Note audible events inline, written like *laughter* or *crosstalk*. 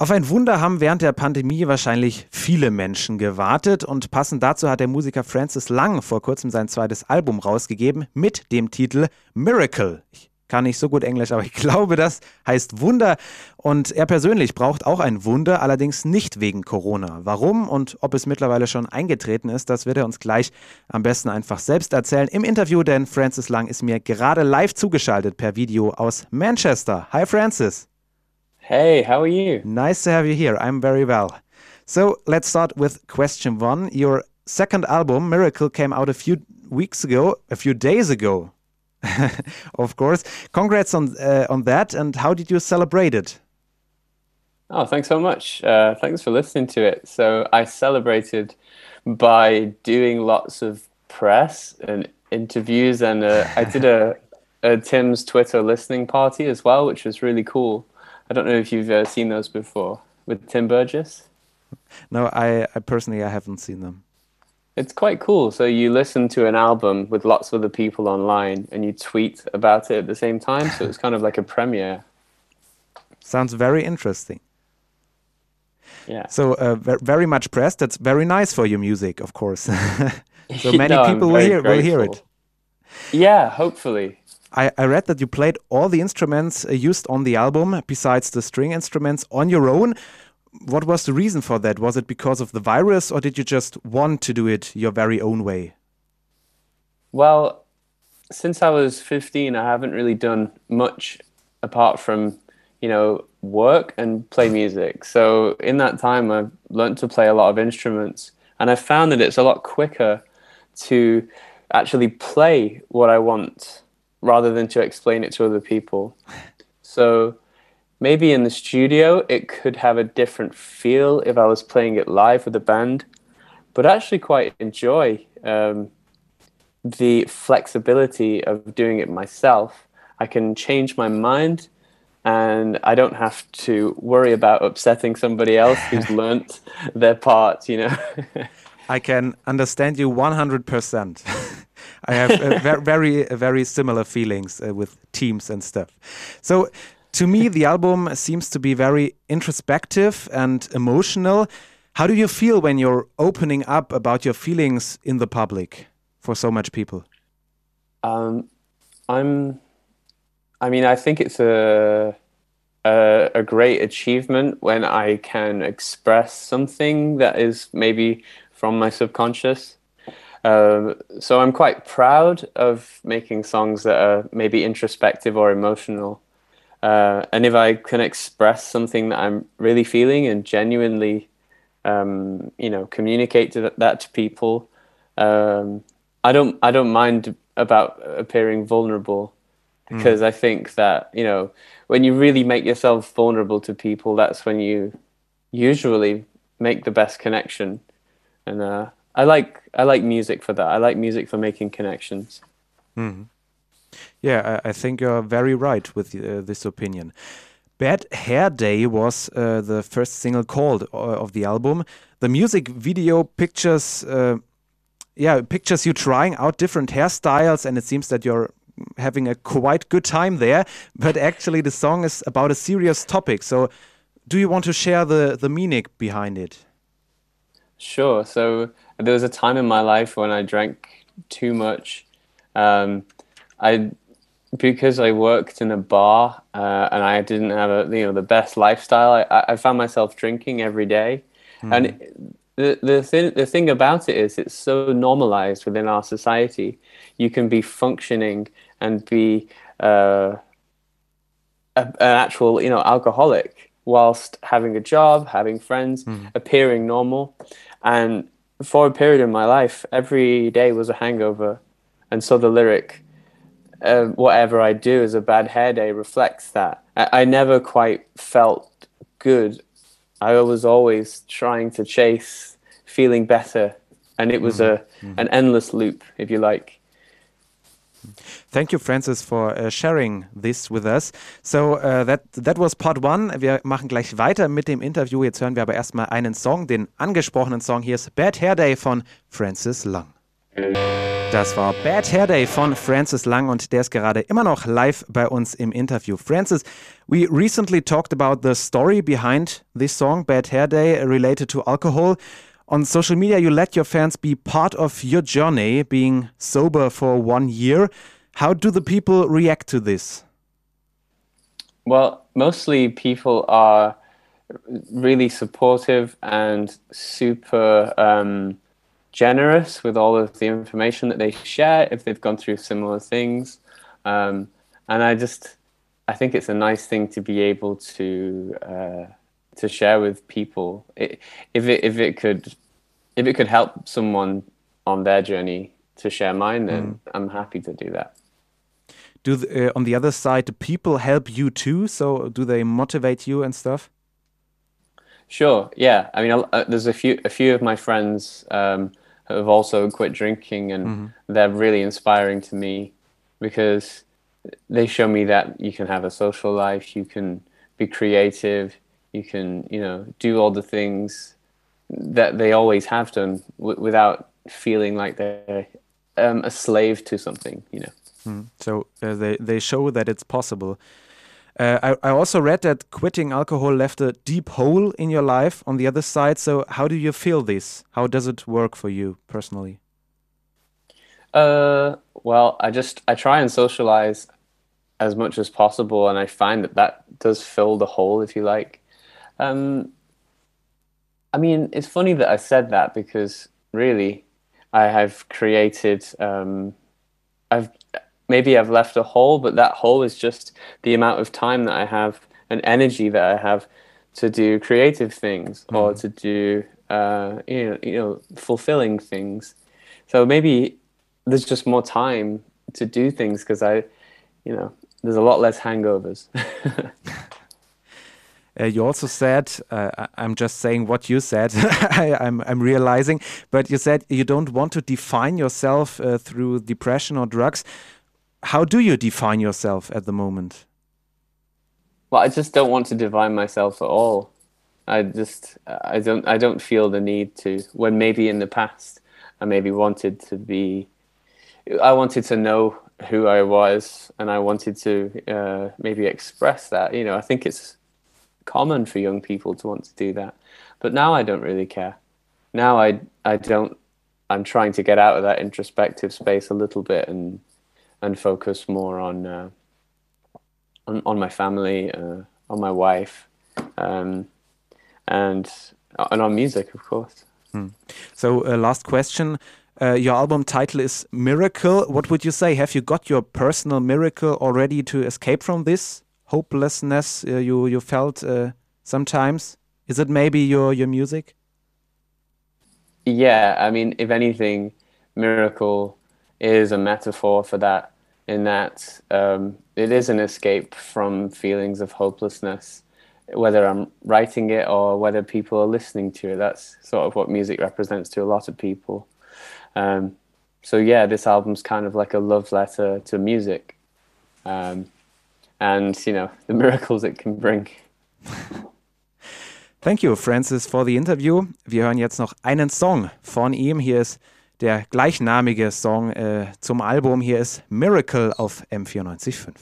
Auf ein Wunder haben während der Pandemie wahrscheinlich viele Menschen gewartet und passend dazu hat der Musiker Francis Lang vor kurzem sein zweites Album rausgegeben mit dem Titel Miracle. Ich kann nicht so gut Englisch, aber ich glaube, das heißt Wunder. Und er persönlich braucht auch ein Wunder, allerdings nicht wegen Corona. Warum und ob es mittlerweile schon eingetreten ist, das wird er uns gleich am besten einfach selbst erzählen im Interview, denn Francis Lang ist mir gerade live zugeschaltet per Video aus Manchester. Hi Francis. Hey, how are you? Nice to have you here. I'm very well. So let's start with question one. Your second album, Miracle, came out a few weeks ago, a few days ago, *laughs* of course. Congrats on uh, on that. And how did you celebrate it? Oh, thanks so much. Uh, thanks for listening to it. So I celebrated by doing lots of press and interviews, and uh, I did a, a Tim's Twitter listening party as well, which was really cool. I don't know if you've uh, seen those before with Tim Burgess. No, I, I personally I haven't seen them. It's quite cool. So you listen to an album with lots of other people online, and you tweet about it at the same time. So it's kind of like a premiere. Sounds very interesting. Yeah. So uh, very much pressed. That's very nice for your music, of course. *laughs* so *laughs* many no, people will hear will hear it. Yeah, hopefully. I, I read that you played all the instruments uh, used on the album, besides the string instruments, on your own. What was the reason for that? Was it because of the virus, or did you just want to do it your very own way? Well, since I was 15, I haven't really done much apart from, you know, work and play music. So in that time, I've learned to play a lot of instruments, and I found that it's a lot quicker to actually play what I want rather than to explain it to other people. So maybe in the studio it could have a different feel if I was playing it live with a band, but I actually quite enjoy um, the flexibility of doing it myself. I can change my mind and I don't have to worry about upsetting somebody else who's *laughs* learnt their part, you know. *laughs* I can understand you 100%. *laughs* I have *laughs* very, very similar feelings uh, with teams and stuff. So, to me, the album seems to be very introspective and emotional. How do you feel when you're opening up about your feelings in the public for so much people? Um, I'm. I mean, I think it's a, a a great achievement when I can express something that is maybe from my subconscious um, so I'm quite proud of making songs that are maybe introspective or emotional. Uh, and if I can express something that I'm really feeling and genuinely, um, you know, communicate to that to people, um, I don't I don't mind about appearing vulnerable hmm. because mm. I think that you know when you really make yourself vulnerable to people, that's when you usually make the best connection. And uh, I like I like music for that. I like music for making connections. Mm -hmm. Yeah, I, I, think you're very right with uh, this opinion. Bad Hair Day was uh, the first single called uh, of the album. The music video pictures, uh, yeah, pictures you trying out different hairstyles, and it seems that you're having a quite good time there. But actually, the song is about a serious topic. So, do you want to share the the meaning behind it? Sure. So there was a time in my life when I drank too much. Um, I because I worked in a bar uh, and I didn't have a you know the best lifestyle. I, I found myself drinking every day, mm. and the the thing the thing about it is it's so normalized within our society. You can be functioning and be uh, a, an actual you know alcoholic whilst having a job, having friends, mm. appearing normal, and for a period in my life, every day was a hangover. And so the lyric, uh, whatever I do is a bad hair day, reflects that. I, I never quite felt good. I was always trying to chase feeling better. And it was mm a mm-hmm. an endless loop, if you like. Thank you, Francis, for uh, sharing this with us. So uh, that that was part one. Wir machen gleich weiter mit dem Interview. Jetzt hören wir aber erstmal einen Song, den angesprochenen Song. Hier ist Bad Hair Day von Francis Lang. Das war Bad Hair Day von Francis Lang und der ist gerade immer noch live bei uns im Interview. Francis, we recently talked about the story behind this song, Bad Hair Day, related to alcohol. On social media, you let your fans be part of your journey, being sober for one year. How do the people react to this? Well, mostly people are really supportive and super. Um, generous with all of the information that they share if they've gone through similar things. Um, and I just, I think it's a nice thing to be able to uh, to share with people. It, if it if it could if it could help someone on their journey to share mine, then mm. I'm happy to do that. Do the, uh, on the other side, do people help you too? So do they motivate you and stuff? Sure. Yeah. I mean, uh, there's a few a few of my friends um, have also quit drinking, and mm-hmm. they're really inspiring to me because they show me that you can have a social life, you can be creative, you can you know do all the things that they always have done w- without feeling like they're um, a slave to something. You know. Mm. So uh, they they show that it's possible. Uh, I, I, also read that quitting alcohol left a deep hole in your life on the other side. So, how do you feel this? How does it work for you personally? Uh, well, I just I try and socialize as much as possible, and I find that that does fill the hole, if you like. Um, I mean, it's funny that I said that because really, I have created. Um, I've maybe I've left a hole, but that hole is just the amount of time that I have and energy that I have to do creative things mm. or to do uh, you know you know fulfilling things. So maybe there's just more time to do things because I, you know, there's a lot less hangovers. *laughs* Uh, you also said, uh, I'm just saying what you said, *laughs* I, am I'm, I'm realizing, but you said you don't want to define yourself uh, through depression or drugs how do you define yourself at the moment? Well, I just don't want to define myself at all. I just I don't I don't feel the need to. When maybe in the past I maybe wanted to be, I wanted to know who I was, and I wanted to uh, maybe express that. You know, I think it's common for young people to want to do that, but now I don't really care. Now I I don't. I'm trying to get out of that introspective space a little bit and and focus more on uh, on, on my family, uh, on my wife, um, and and on music, of course. Hmm. So, uh, last question. Uh, your album title is Miracle. What would you say? Have you got your personal miracle already to escape from this hopelessness uh, you you felt uh, sometimes? Is it maybe your your music? Yeah, I mean, if anything, Miracle is a metaphor for that in that um, it is an escape from feelings of hopelessness whether i'm writing it or whether people are listening to it that's sort of what music represents to a lot of people um, so yeah this album's kind of like a love letter to music um, and you know the miracles it can bring Thank you, Francis, for the interview. Wir hören jetzt noch einen Song von ihm. Hier ist der gleichnamige Song äh, zum Album. Hier ist Miracle auf M945.